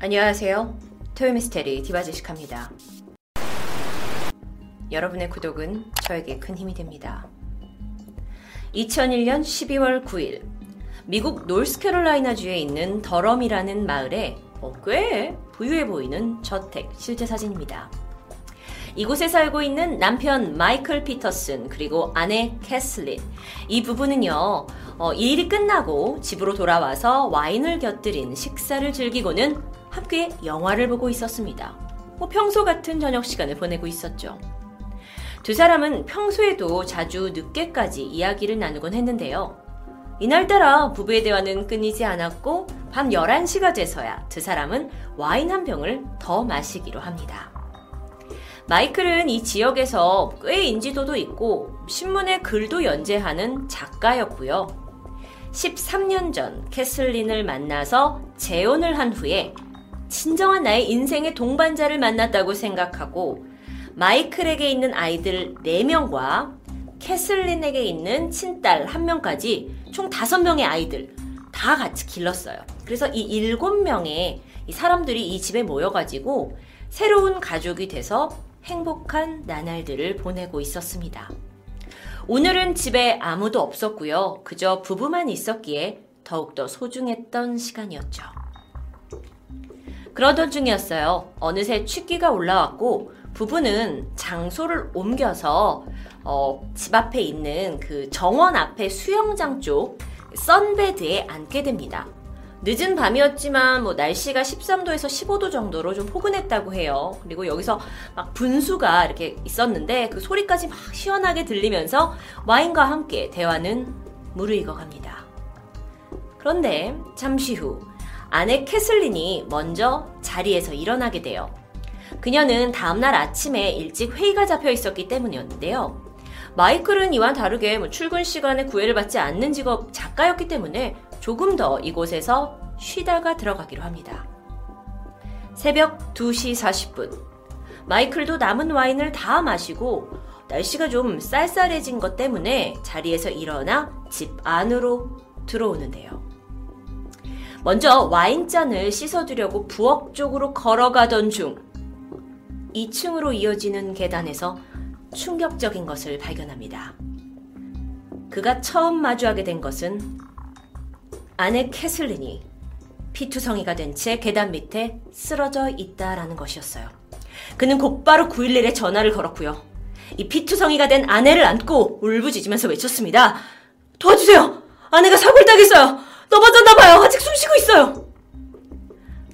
안녕하세요. 토요미스테리 디바제시캅니다. 여러분의 구독은 저에게 큰 힘이 됩니다. 2001년 12월 9일 미국 노스캐롤라이나주에 있는 더럼이라는 마을에 어, 꽤 부유해 보이는 저택 실제 사진입니다. 이곳에 살고 있는 남편 마이클 피터슨 그리고 아내 캐슬린 이 부부는요 어, 일이 끝나고 집으로 돌아와서 와인을 곁들인 식사를 즐기고는 함께 영화를 보고 있었습니다. 뭐 평소 같은 저녁 시간을 보내고 있었죠. 두 사람은 평소에도 자주 늦게까지 이야기를 나누곤 했는데요. 이날따라 부부의 대화는 끊이지 않았고 밤 11시가 돼서야 두 사람은 와인 한 병을 더 마시기로 합니다. 마이클은 이 지역에서 꽤 인지도도 있고 신문에 글도 연재하는 작가였고요. 13년 전 캐슬린을 만나서 재혼을 한 후에 진정한 나의 인생의 동반자를 만났다고 생각하고 마이클에게 있는 아이들 4명과 캐슬린에게 있는 친딸 1명까지 총 5명의 아이들 다 같이 길렀어요. 그래서 이 7명의 사람들이 이 집에 모여가지고 새로운 가족이 돼서 행복한 나날들을 보내고 있었습니다. 오늘은 집에 아무도 없었고요. 그저 부부만 있었기에 더욱더 소중했던 시간이었죠. 그러던 중이었어요. 어느새 취기가 올라왔고 부부는 장소를 옮겨서 어, 집 앞에 있는 그 정원 앞에 수영장 쪽 선베드에 앉게 됩니다. 늦은 밤이었지만 뭐 날씨가 13도에서 15도 정도로 좀 포근했다고 해요. 그리고 여기서 막 분수가 이렇게 있었는데 그 소리까지 막 시원하게 들리면서 와인과 함께 대화는 무르익어 갑니다. 그런데 잠시 후 아내 캐슬린이 먼저 자리에서 일어나게 돼요. 그녀는 다음날 아침에 일찍 회의가 잡혀 있었기 때문이었는데요. 마이클은 이와 다르게 뭐 출근 시간에 구애를 받지 않는 직업 작가였기 때문에 조금 더 이곳에서 쉬다가 들어가기로 합니다. 새벽 2시 40분. 마이클도 남은 와인을 다 마시고 날씨가 좀 쌀쌀해진 것 때문에 자리에서 일어나 집 안으로 들어오는데요. 먼저 와인잔을 씻어두려고 부엌 쪽으로 걸어가던 중 2층으로 이어지는 계단에서 충격적인 것을 발견합니다. 그가 처음 마주하게 된 것은 아내 캐슬린이 피투성이가 된 채 계단 밑에 쓰러져 있다라는 것이었어요. 그는 곧바로 911에 전화를 걸었고요. 이 피투성이가 된 아내를 안고 울부짖으면서 외쳤습니다. 도와주세요! 아내가 사고를 당했어요! 넘어졌나봐요! 아직 있어요!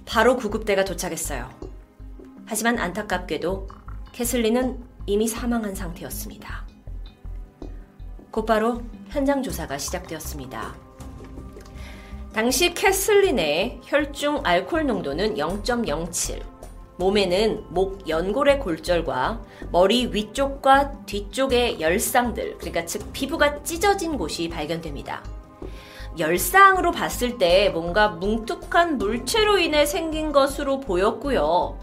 바로 구급대가 도착했어요. 하지만 안타깝게도 캐슬린은 이미 사망한 상태였습니다. 곧바로 현장 조사가 시작되었습니다. 당시 캐슬린의 혈중 알코올 농도는 0.07. 몸에는 목 연골의 골절과 머리 위쪽과 뒤쪽의 열상들, 그러니까 즉 피부가 찢어진 곳이 발견됩니다. 열상으로 봤을 때 뭔가 뭉툭한 물체로 인해 생긴 것으로 보였고요.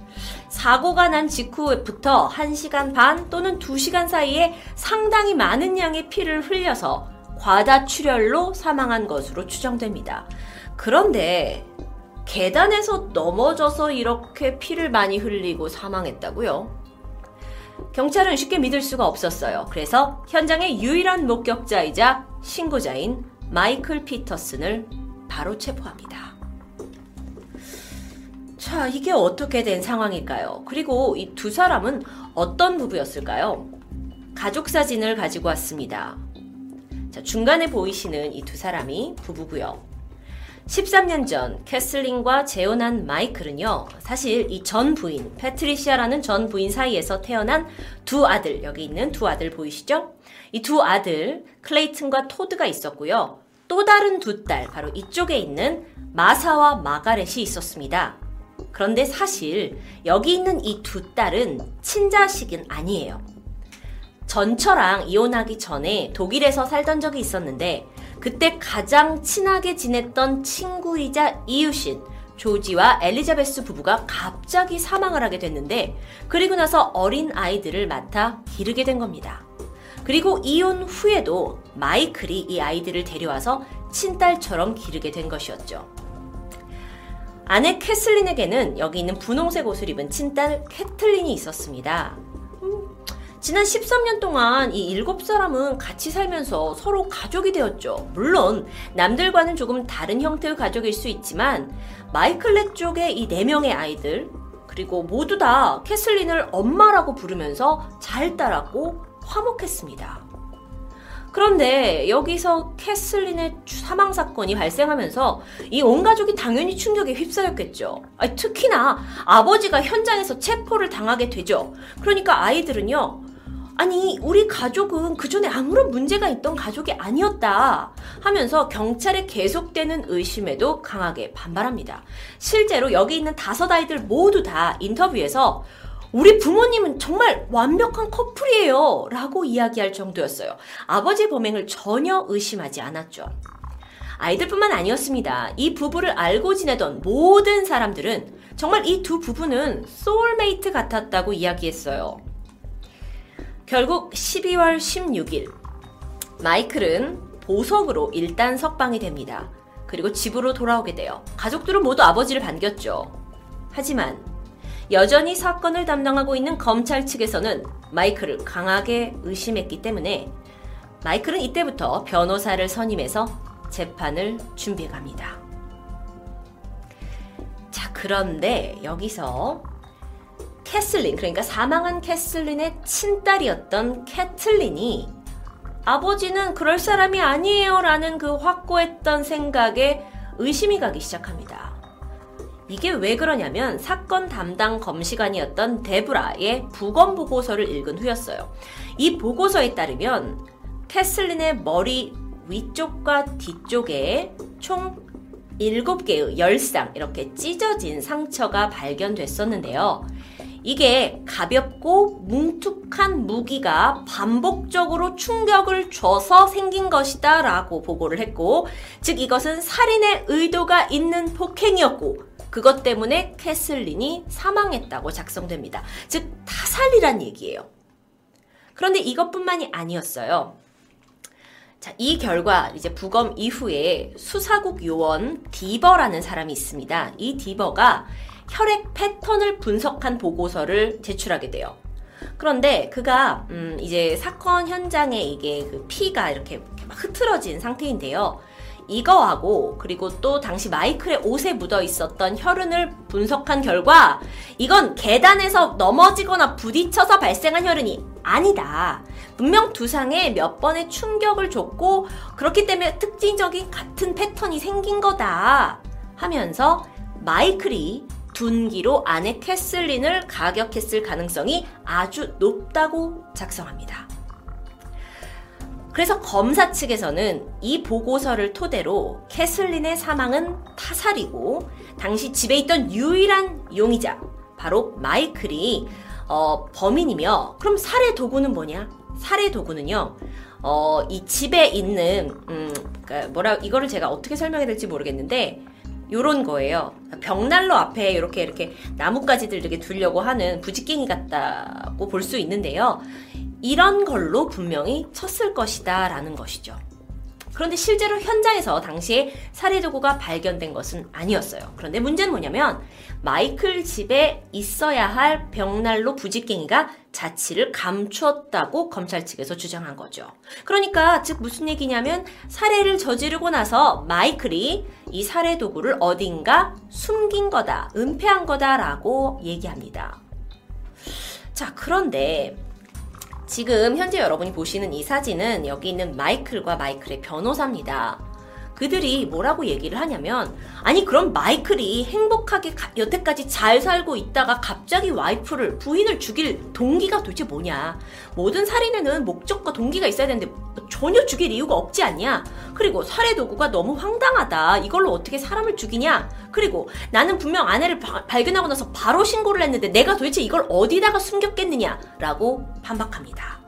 사고가 난 직후부터 1시간 반 또는 2시간 사이에 상당히 많은 양의 피를 흘려서 과다 출혈로 사망한 것으로 추정됩니다. 그런데 계단에서 넘어져서 이렇게 피를 많이 흘리고 사망했다고요? 경찰은 쉽게 믿을 수가 없었어요. 그래서 현장의 유일한 목격자이자 신고자인 마이클 피터슨을 바로 체포합니다. 자, 이게 어떻게 된 상황일까요? 그리고 이 두 사람은 어떤 부부였을까요? 가족 사진을 가지고 왔습니다. 자, 중간에 보이시는 이 두 사람이 부부고요. 13년 전 캐슬린과 재혼한 마이클은요, 사실 이 전 부인, 패트리시아라는 전 부인 사이에서 태어난 두 아들, 여기 있는 두 아들 보이시죠? 이 두 아들, 클레이튼과 토드가 있었고요. 또 다른 두 딸, 바로 이쪽에 있는 마사와 마가렛이 있었습니다. 그런데 사실 여기 있는 이 두 딸은 친자식은 아니에요. 전처랑 이혼하기 전에 독일에서 살던 적이 있었는데 그때 가장 친하게 지냈던 친구이자 이웃인 조지와 엘리자베스 부부가 갑자기 사망을 하게 됐는데 그리고 나서 어린 아이들을 맡아 기르게 된 겁니다. 그리고 이혼 후에도 마이클이 이 아이들을 데려와서 친딸처럼 기르게 된 것이었죠. 아내 캐슬린에게는 여기 있는 분홍색 옷을 입은 친딸 캐틀린이 있었습니다. 음, 지난 13년 동안 이 일곱 사람은 같이 살면서 서로 가족이 되었죠. 물론 남들과는 조금 다른 형태의 가족일 수 있지만 마이클렛 쪽의 이 네 명의 아이들 그리고 모두 다 캐슬린을 엄마라고 부르면서 잘 따랐고 화목했습니다. 그런데 여기서 캐슬린의 사망 사건이 발생하면서 이 온 가족이 당연히 충격에 휩싸였겠죠. 특히나 아버지가 현장에서 체포를 당하게 되죠. 그러니까 아이들은요. 아니, 우리 가족은 그 전에 아무런 문제가 있던 가족이 아니었다 하면서 경찰의 계속되는 의심에도 강하게 반발합니다. 실제로 여기 있는 다섯 아이들 모두 다 인터뷰에서 우리 부모님은 정말 완벽한 커플이에요. 라고 이야기할 정도였어요. 아버지 범행을 전혀 의심하지 않았죠. 아이들뿐만 아니었습니다. 이 부부를 알고 지내던 모든 사람들은 정말 이 두 부부는 소울메이트 같았다고 이야기했어요. 결국 12월 16일, 마이클은 보석으로 일단 석방이 됩니다. 그리고 집으로 돌아오게 돼요. 가족들은 모두 아버지를 반겼죠. 하지만 여전히 사건을 담당하고 있는 검찰 측에서는 마이클을 강하게 의심했기 때문에 마이클은 이때부터 변호사를 선임해서 재판을 준비해 갑니다. 자, 그런데 여기서 캐슬린, 그러니까 사망한 캐슬린의 친딸이었던 캐틀린이 아버지는 그럴 사람이 아니에요 라는 그 확고했던 생각에 의심이 가기 시작합니다. 이게 왜 그러냐면 사건 담당 검시관이었던 데브라의 부검 보고서를 읽은 후였어요. 이 보고서에 따르면 캐슬린의 머리 위쪽과 뒤쪽에 총 7개의 열상, 이렇게 찢어진 상처가 발견됐었는데요. 이게 가볍고 뭉툭한 무기가 반복적으로 충격을 줘서 생긴 것이다 라고 보고를 했고, 즉 이것은 살인의 의도가 있는 폭행이었고, 그것 때문에 캐슬린이 사망했다고 작성됩니다. 즉, 타살이란 얘기예요. 그런데 이것뿐만이 아니었어요. 자, 이 결과 이제 부검 이후에 수사국 요원 디버라는 사람이 있습니다. 이 디버가 혈액 패턴을 분석한 보고서를 제출하게 돼요. 그런데 그가 음 이제 사건 현장에 이게 그 피가 이렇게 막 흐트러진 상태인데요. 이거하고 그리고 또 당시 마이클의 옷에 묻어 있었던 혈흔을 분석한 결과 이건 계단에서 넘어지거나 부딪혀서 발생한 혈흔이 아니다. 분명 두상에 몇 번의 충격을 줬고 그렇기 때문에 특징적인 같은 패턴이 생긴 거다 하면서 마이클이 둔기로 아내 캐슬린을 가격했을 가능성이 아주 높다고 작성합니다. 그래서 검사 측에서는 이 보고서를 토대로 캐슬린의 사망은 타살이고 당시 집에 있던 유일한 용의자 바로 마이클이 어, 범인이며 그럼 살해 도구는 뭐냐? 살해 도구는요. 어, 이 집에 있는 음, 그러니까 뭐라 이거를 제가 어떻게 설명해야 될지 모르겠는데 요런 거예요. 벽난로 앞에 이렇게 이렇게 나뭇가지들 이렇게 두려고 하는 부지깽이 같다고 볼 수 있는데요. 이런 걸로 분명히 쳤을 것이다 라는 것이죠. 그런데 실제로 현장에서 당시에 살해 도구가 발견된 것은 아니었어요. 그런데 문제는 뭐냐면 마이클 집에 있어야 할 벽난로 부지깽이가 자취를 감추었다고 검찰 측에서 주장한 거죠. 그러니까 즉 무슨 얘기냐면 살해를 저지르고 나서 마이클이 이 살해 도구를 어딘가 숨긴 거다, 은폐한 거다라고 얘기합니다. 자, 그런데 지금 현재 여러분이 보시는 이 사진은 여기 있는 마이클과 마이클의 변호사입니다. 그들이 뭐라고 얘기를 하냐면 아니 그럼 마이클이 행복하게 가, 여태까지 잘 살고 있다가 갑자기 와이프를 부인을 죽일 동기가 도대체 뭐냐 모든 살인에는 목적과 동기가 있어야 되는데 전혀 죽일 이유가 없지 않냐 그리고 살해 도구가 너무 황당하다 이걸로 어떻게 사람을 죽이냐 그리고 나는 분명 아내를 바, 발견하고 나서 바로 신고를 했는데 내가 도대체 이걸 어디다가 숨겼겠느냐 라고 반박합니다.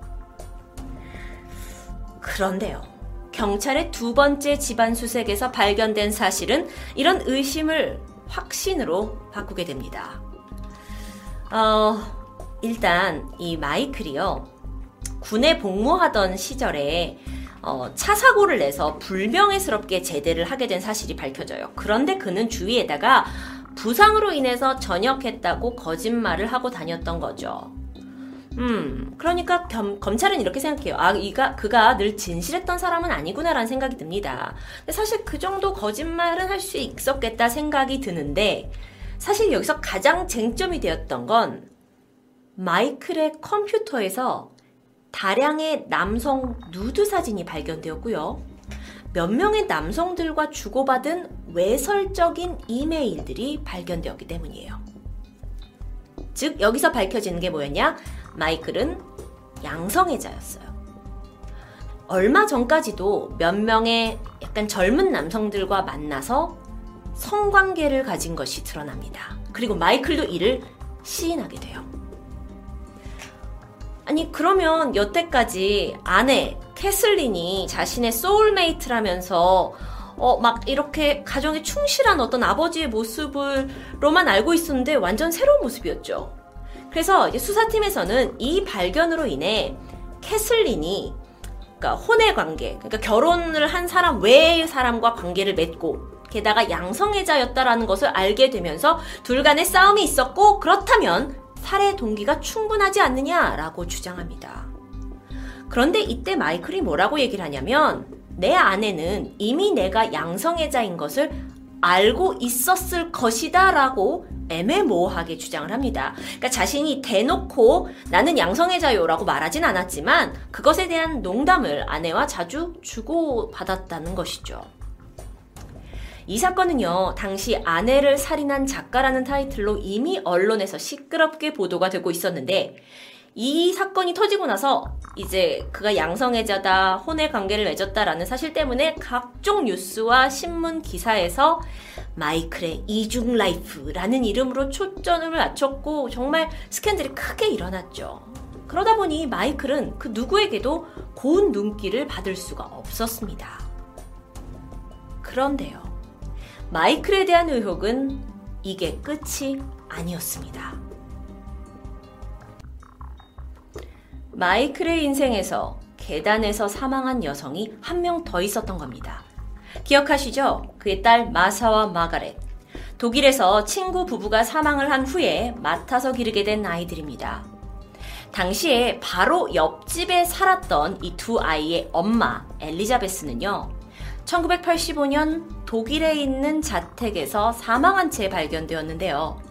그런데요. 경찰의 두 번째 집안 수색에서 발견된 사실은 이런 의심을 확신으로 바꾸게 됩니다. 어, 일단 이 마이클이요. 군에 복무하던 시절에 어, 차 사고를 내서 불명예스럽게 제대를 하게 된 사실이 밝혀져요. 그런데 그는 주위에다가 부상으로 인해서 전역했다고 거짓말을 하고 다녔던 거죠. 음, 그러니까 겸, 검찰은 이렇게 생각해요. 아, 이가, 그가 늘 진실했던 사람은 아니구나라는 생각이 듭니다. 근데 사실 그 정도 거짓말은 할 수 있었겠다 생각이 드는데, 사실 여기서 가장 쟁점이 되었던 건 마이클의 컴퓨터에서 다량의 남성 누드 사진이 발견되었고요. 몇 명의 남성들과 주고받은 외설적인 이메일들이 발견되었기 때문이에요. 즉, 여기서 밝혀지는 게 뭐였냐? 마이클은 양성애자였어요. 얼마 전까지도 몇 명의 약간 젊은 남성들과 만나서 성관계를 가진 것이 드러납니다. 그리고 마이클도 이를 시인하게 돼요. 아니, 그러면 여태까지 아내, 캐슬린이 자신의 soulmate라면서 어, 막 이렇게 가정에 충실한 어떤 아버지의 모습을로만 알고 있었는데 완전 새로운 모습이었죠. 그래서 수사팀에서는 이 발견으로 인해 캐슬린이 그러니까 혼외 관계, 그러니까 결혼을 한 사람 외의 사람과 관계를 맺고 게다가 양성애자였다라는 것을 알게 되면서 둘 간의 싸움이 있었고 그렇다면 살해 동기가 충분하지 않느냐라고 주장합니다. 그런데 이때 마이클이 뭐라고 얘기를 하냐면 내 아내는 이미 내가 양성애자인 것을 알고 있었을 것이다 라고 애매모호하게 주장을 합니다. 그러니까 자신이 대놓고 나는 양성애자요라고 말하진 않았지만 그것에 대한 농담을 아내와 자주 주고받았다는 것이죠. 이 사건은요, 당시 아내를 살인한 작가라는 타이틀로 이미 언론에서 시끄럽게 보도가 되고 있었는데, 이 사건이 터지고 나서 이제 그가 양성애자다, 혼외 관계를 맺었다라는 사실 때문에 각종 뉴스와 신문 기사에서 마이클의 이중 life라는 이름으로 초점을 맞췄고 정말 스캔들이 크게 일어났죠. 그러다 보니 마이클은 그 누구에게도 고운 눈길을 받을 수가 없었습니다. 그런데요. 마이클에 대한 의혹은 이게 끝이 아니었습니다. 마이클의 인생에서 계단에서 사망한 여성이 한 명 더 있었던 겁니다. 기억하시죠? 그의 딸 마사와 마가렛. 독일에서 친구 부부가 사망을 한 후에 맡아서 기르게 된 아이들입니다. 당시에 바로 옆집에 살았던 이 두 아이의 엄마 엘리자베스는요. 1985년 독일에 있는 자택에서 사망한 채 발견되었는데요.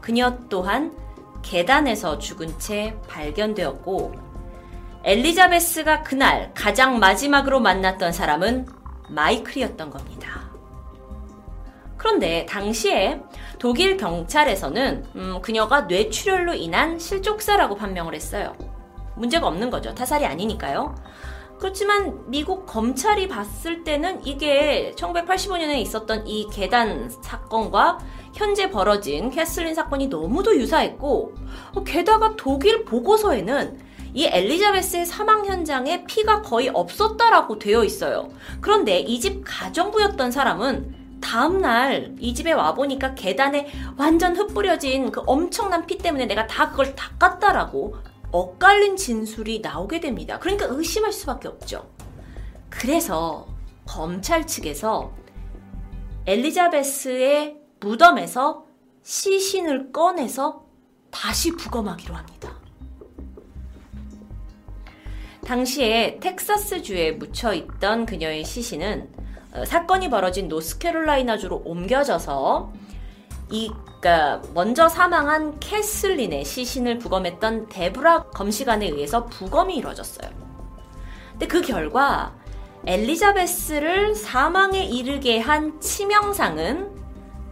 그녀 또한 계단에서 죽은 채 발견되었고 엘리자베스가 그날 가장 마지막으로 만났던 사람은 마이클이었던 겁니다. 그런데 당시에 독일 경찰에서는 음, 그녀가 뇌출혈로 인한 실족사라고 판명을 했어요. 문제가 없는 거죠. 타살이 아니니까요. 그렇지만 미국 검찰이 봤을 때는 이게 1985년에 있었던 이 계단 사건과 현재 벌어진 캐슬린 사건이 너무도 유사했고 어, 게다가 독일 보고서에는 이 엘리자베스의 사망 현장에 피가 거의 없었다라고 되어 있어요. 그런데 이 집 가정부였던 사람은 다음날 이 집에 와보니까 계단에 완전 흩뿌려진 그 엄청난 피 때문에 내가 다 그걸 닦았다라고 엇갈린 진술이 나오게 됩니다. 그러니까 의심할 수밖에 없죠. 그래서 검찰 측에서 엘리자베스의 무덤에서 시신을 꺼내서 다시 부검하기로 합니다. 당시에 텍사스주에 묻혀 있던 그녀의 시신은 어, 사건이 벌어진 노스캐롤라이나주로 옮겨져서 이 그러니까 먼저 사망한 캐슬린의 시신을 부검했던 데브라 검시관에 의해서 부검이 이루어졌어요. 근데 그 결과 엘리자베스를 사망에 이르게 한 치명상은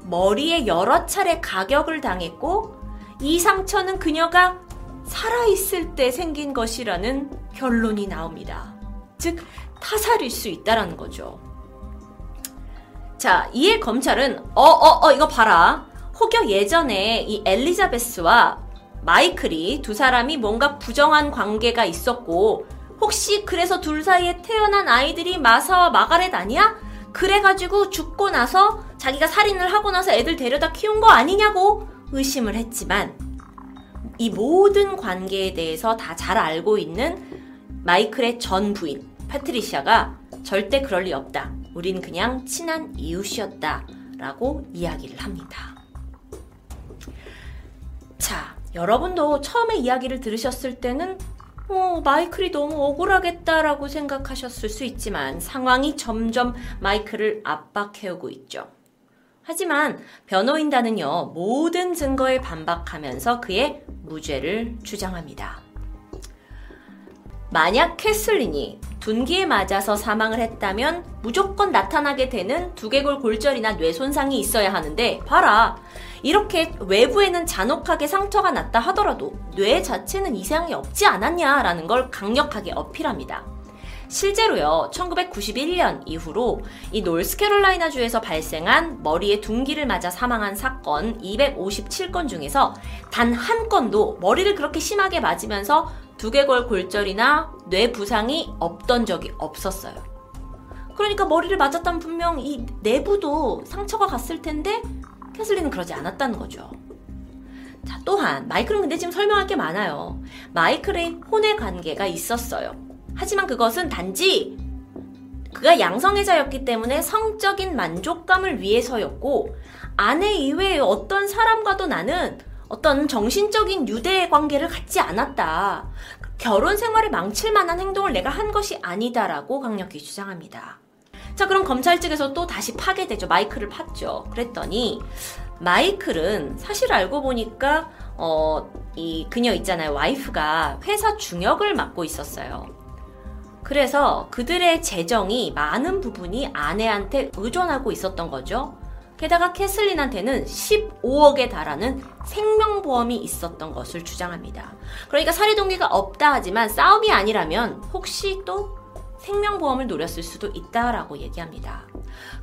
머리에 여러 차례 가격을 당했고 이 상처는 그녀가 살아있을 때 생긴 것이라는 결론이 나옵니다. 즉, 타살일 수 있다라는 거죠. 자, 이에 검찰은, 어, 어, 어, 이거 봐라. 혹여 예전에 이 엘리자베스와 마이클이 두 사람이 뭔가 부정한 관계가 있었고, 혹시 그래서 둘 사이에 태어난 아이들이 마사와 마가렛 아니야? 그래가지고 죽고 나서 자기가 살인을 하고 나서 애들 데려다 키운 거 아니냐고 의심을 했지만, 이 모든 관계에 대해서 다 잘 알고 있는 마이클의 전 부인 파트리샤가 절대 그럴 리 없다. 우린 그냥 친한 이웃이었다. 라고 이야기를 합니다. 여러분도 처음에 이야기를 들으셨을 때는 어, 마이클이 너무 억울하겠다라고 생각하셨을 수 있지만 상황이 점점 마이클을 압박해오고 있죠. 하지만 변호인단은요, 모든 증거에 반박하면서 그의 무죄를 주장합니다. 만약 캐슬린이 둔기에 맞아서 사망을 했다면 무조건 나타나게 되는 두개골 골절이나 뇌 손상이 있어야 하는데 봐라 이렇게 외부에는 잔혹하게 상처가 났다 하더라도 뇌 자체는 이상이 없지 않았냐라는 걸 강력하게 어필합니다. 실제로요, 1991년 이후로 이 노스캐롤라이나주에서 발생한 머리에 둔기를 맞아 사망한 사건 257건 중에서 단 한 건도 머리를 그렇게 심하게 맞으면서 두개골 골절이나 뇌 부상이 없던 적이 없었어요. 그러니까 머리를 맞았다면 분명 이 내부도 상처가 갔을 텐데 캐슬린은 그러지 않았다는 거죠. 자, 또한 마이클은 근데 지금 설명할 게 많아요. 마이클의 혼의 관계가 있었어요. 하지만 그것은 단지 그가 양성애자였기 때문에 성적인 만족감을 위해서였고 아내 이외의 어떤 사람과도 나는 어떤 정신적인 유대 관계를 갖지 않았다. 결혼 생활을 망칠 만한 행동을 내가 한 것이 아니다라고 강력히 주장합니다. 자, 그럼 검찰 측에서 또 다시 파괴되죠. 마이클을 팠죠. 그랬더니 마이클은 사실 알고 보니까 어, 이 그녀 있잖아요. 와이프가 회사 중역을 맡고 있었어요. 그래서 그들의 재정이 많은 부분이 아내한테 의존하고 있었던 거죠. 게다가 캐슬린한테는 15억에 달하는 생명보험이 있었던 것을 주장합니다. 그러니까 살해 동기가 없다 하지만 싸움이 아니라면 혹시 또 생명보험을 노렸을 수도 있다라고 얘기합니다.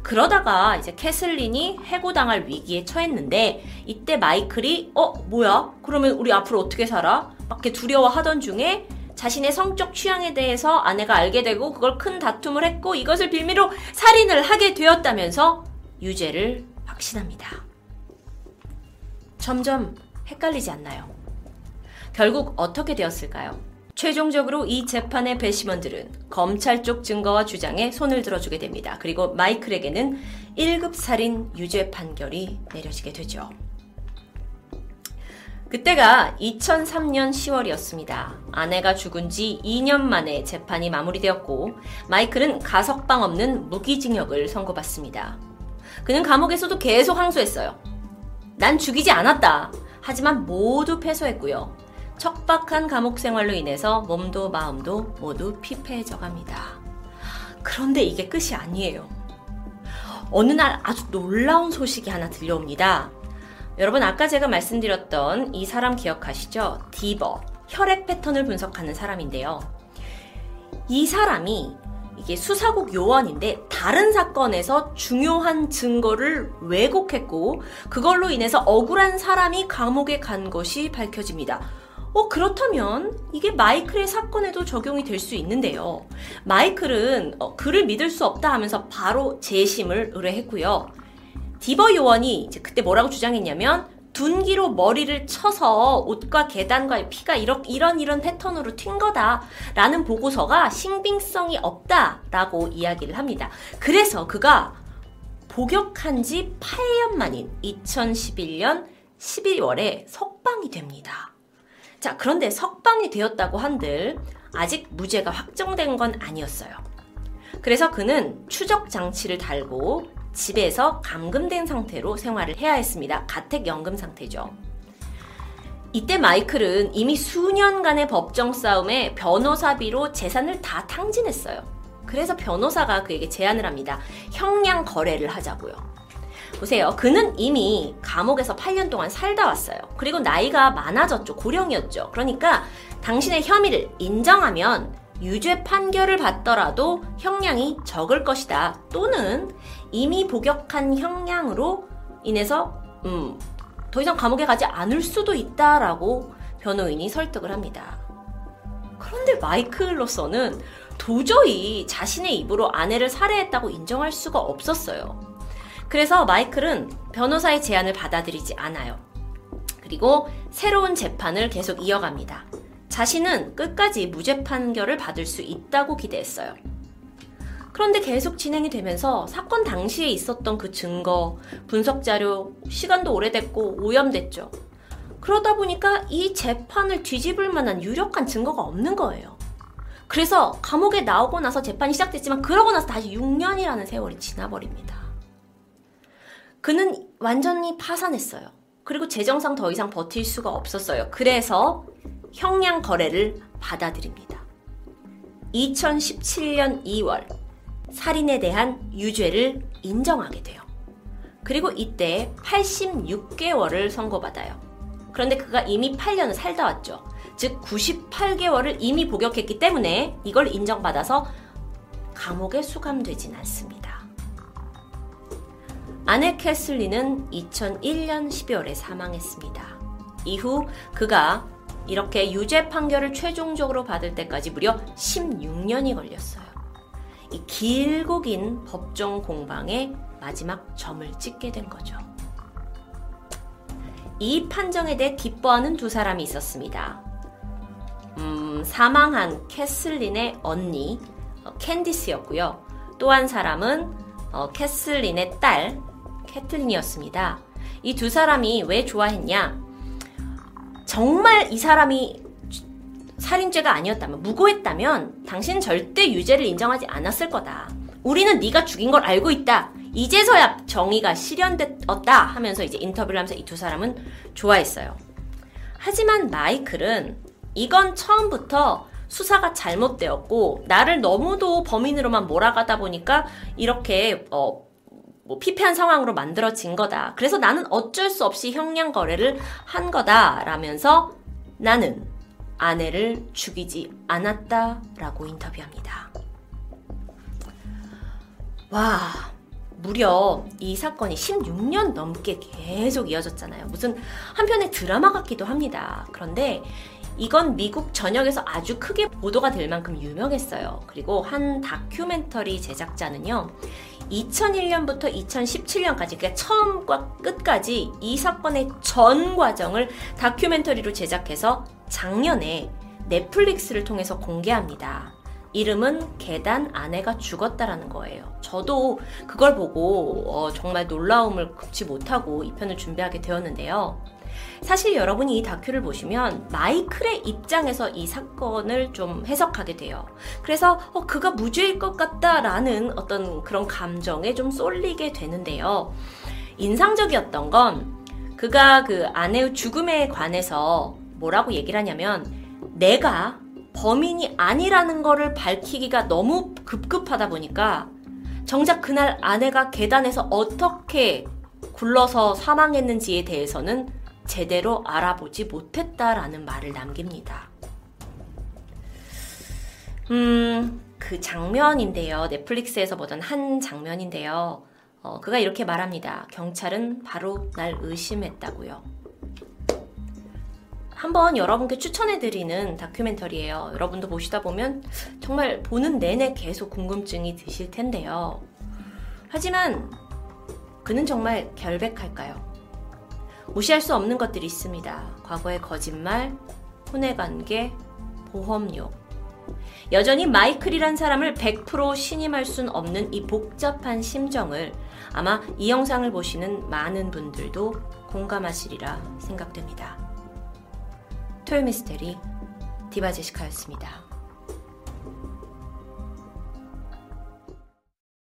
그러다가 이제 캐슬린이 해고당할 위기에 처했는데 이때 마이클이 어 뭐야? 그러면 우리 앞으로 어떻게 살아? 막 이렇게 두려워하던 중에 자신의 성적 취향에 대해서 아내가 알게 되고 그걸 큰 다툼을 했고 이것을 빌미로 살인을 하게 되었다면서 유죄를 확신합니다. 점점 헷갈리지 않나요? 결국 어떻게 되었을까요? 최종적으로 이 재판의 배심원들은 검찰 쪽 증거와 주장에 손을 들어주게 됩니다. 그리고 마이클에게는 1급 살인 유죄 판결이 내려지게 되죠. 그때가 2003년 10월이었습니다. 아내가 죽은 지 2년 만에 재판이 마무리되었고, 마이클은 가석방 없는 무기징역을 선고받습니다. 그는 감옥에서도 계속 항소했어요. 난 죽이지 않았다. 하지만 모두 패소했고요. 척박한 감옥 생활로 인해서 몸도 마음도 모두 피폐해져 갑니다. 그런데 이게 끝이 아니에요. 어느 날 아주 놀라운 소식이 하나 들려옵니다. 여러분 아까 제가 말씀드렸던 이 사람 기억하시죠? 디버 혈액 패턴을 분석하는 사람인데요. 이 사람이 이게 수사국 요원인데 다른 사건에서 중요한 증거를 왜곡했고 그걸로 인해서 억울한 사람이 감옥에 간 것이 밝혀집니다. 어, 그렇다면 이게 마이클의 사건에도 적용이 될 수 있는데요. 마이클은 어, 그를 믿을 수 없다 하면서 바로 재심을 의뢰했고요. 디버 요원이 이제 그때 뭐라고 주장했냐면 둔기로 머리를 쳐서 옷과 계단과의 피가 이런, 이런 이런 패턴으로 튄 거다라는 보고서가 신빙성이 없다라고 이야기를 합니다. 그래서 그가 복역한 지 8년 만인 2011년 12월에 석방이 됩니다. 자, 그런데 석방이 되었다고 한들 아직 무죄가 확정된 건 아니었어요. 그래서 그는 추적 장치를 달고 집에서 감금된 상태로 생활을 해야 했습니다. 가택연금 상태죠. 이때 마이클은 이미 수년간의 법정 싸움에 변호사비로 재산을 다 탕진했어요. 그래서 변호사가 그에게 제안을 합니다. 형량 거래를 하자고요. 보세요. 그는 이미 감옥에서 8년 동안 살다 왔어요. 그리고 나이가 많아졌죠. 고령이었죠. 그러니까 당신의 혐의를 인정하면 유죄 판결을 받더라도 형량이 적을 것이다. 또는 이미 복역한 형량으로 인해서 음, 더 이상 감옥에 가지 않을 수도 있다라고 변호인이 설득을 합니다. 그런데 마이클로서는 도저히 자신의 입으로 아내를 살해했다고 인정할 수가 없었어요. 그래서 마이클은 변호사의 제안을 받아들이지 않아요. 그리고 새로운 재판을 계속 이어갑니다. 자신은 끝까지 무죄 판결을 받을 수 있다고 기대했어요. 그런데 계속 진행이 되면서 사건 당시에 있었던 그 증거, 분석 자료, 시간도 오래됐고 오염됐죠. 그러다 보니까 이 재판을 뒤집을 만한 유력한 증거가 없는 거예요. 그래서 감옥에 나오고 나서 재판이 시작됐지만 그러고 나서 다시 6년이라는 세월이 지나버립니다. 그는 완전히 파산했어요. 그리고 재정상 더 이상 버틸 수가 없었어요. 그래서 형량 거래를 받아들입니다. 2017년 2월 살인에 대한 유죄를 인정하게 돼요. 그리고 이때 86개월을 선고받아요. 그런데 그가 이미 8년을 살다 왔죠. 즉 98개월을 이미 복역했기 때문에 이걸 인정받아서 감옥에 수감되진 않습니다. 아내 캐슬리는 2001년 12월에 사망했습니다. 이후 그가 이렇게 유죄 판결을 최종적으로 받을 때까지 무려 16년이 걸렸어요. 이 길고 긴 법정 공방에 마지막 점을 찍게 된 거죠. 이 판정에 대해 기뻐하는 두 사람이 있었습니다. 음, 사망한 캐슬린의 언니 어, 캔디스였고요. 또 한 사람은 어, 캐슬린의 딸 캐틀린이었습니다. 이 두 사람이 왜 좋아했냐? 정말 이 사람이 살인죄가 아니었다면 무고했다면 당신 절대 유죄를 인정하지 않았을 거다. 우리는 네가 죽인 걸 알고 있다. 이제서야 정의가 실현됐다 하면서 이제 인터뷰를 하면서 이 두 사람은 좋아했어요. 하지만 마이클은 이건 처음부터 수사가 잘못되었고 나를 너무도 범인으로만 몰아가다 보니까 이렇게 어, 뭐 피폐한 상황으로 만들어진 거다. 그래서 나는 어쩔 수 없이 형량 거래를 한 거다라면서 나는 아내를 죽이지 않았다라고 인터뷰합니다. 와, 무려 이 사건이 16년 넘게 계속 이어졌잖아요. 무슨 한편의 드라마 같기도 합니다. 그런데 이건 미국 전역에서 아주 크게 보도가 될 만큼 유명했어요. 그리고 한 다큐멘터리 제작자는요. 2001년부터 2017년까지, 그러니까 처음과 끝까지 이 사건의 전 과정을 다큐멘터리로 제작해서 작년에 넷플릭스를 통해서 공개합니다. 이름은 계단 아내가 죽었다라는 거예요. 저도 그걸 보고 어, 정말 놀라움을 금치 못하고 이 편을 준비하게 되었는데요. 사실 여러분이 이 다큐를 보시면 마이클의 입장에서 이 사건을 좀 해석하게 돼요. 그래서 어, 그가 무죄일 것 같다라는 어떤 그런 감정에 좀 쏠리게 되는데요. 인상적이었던 건 그가 그 아내의 죽음에 관해서 뭐라고 얘기를 하냐면 내가 범인이 아니라는 거를 밝히기가 너무 급급하다 보니까 정작 그날 아내가 계단에서 어떻게 굴러서 사망했는지에 대해서는 제대로 알아보지 못했다라는 말을 남깁니다. 음, 그 장면인데요. 넷플릭스에서 보던 한 장면인데요. 어, 그가 이렇게 말합니다. 경찰은 바로 날 의심했다고요. 한번 여러분께 추천해드리는 다큐멘터리예요. 여러분도 보시다 보면 정말 보는 내내 계속 궁금증이 드실 텐데요. 하지만 그는 정말 결백할까요? 무시할 수 없는 것들이 있습니다. 과거의 거짓말, 혼의 관계, 보험료. 여전히 마이클이란 사람을 100% 신임할 순 없는 이 복잡한 심정을 아마 이 영상을 보시는 많은 분들도 공감하시리라 생각됩니다. 토요미스테리 디바제시카였습니다.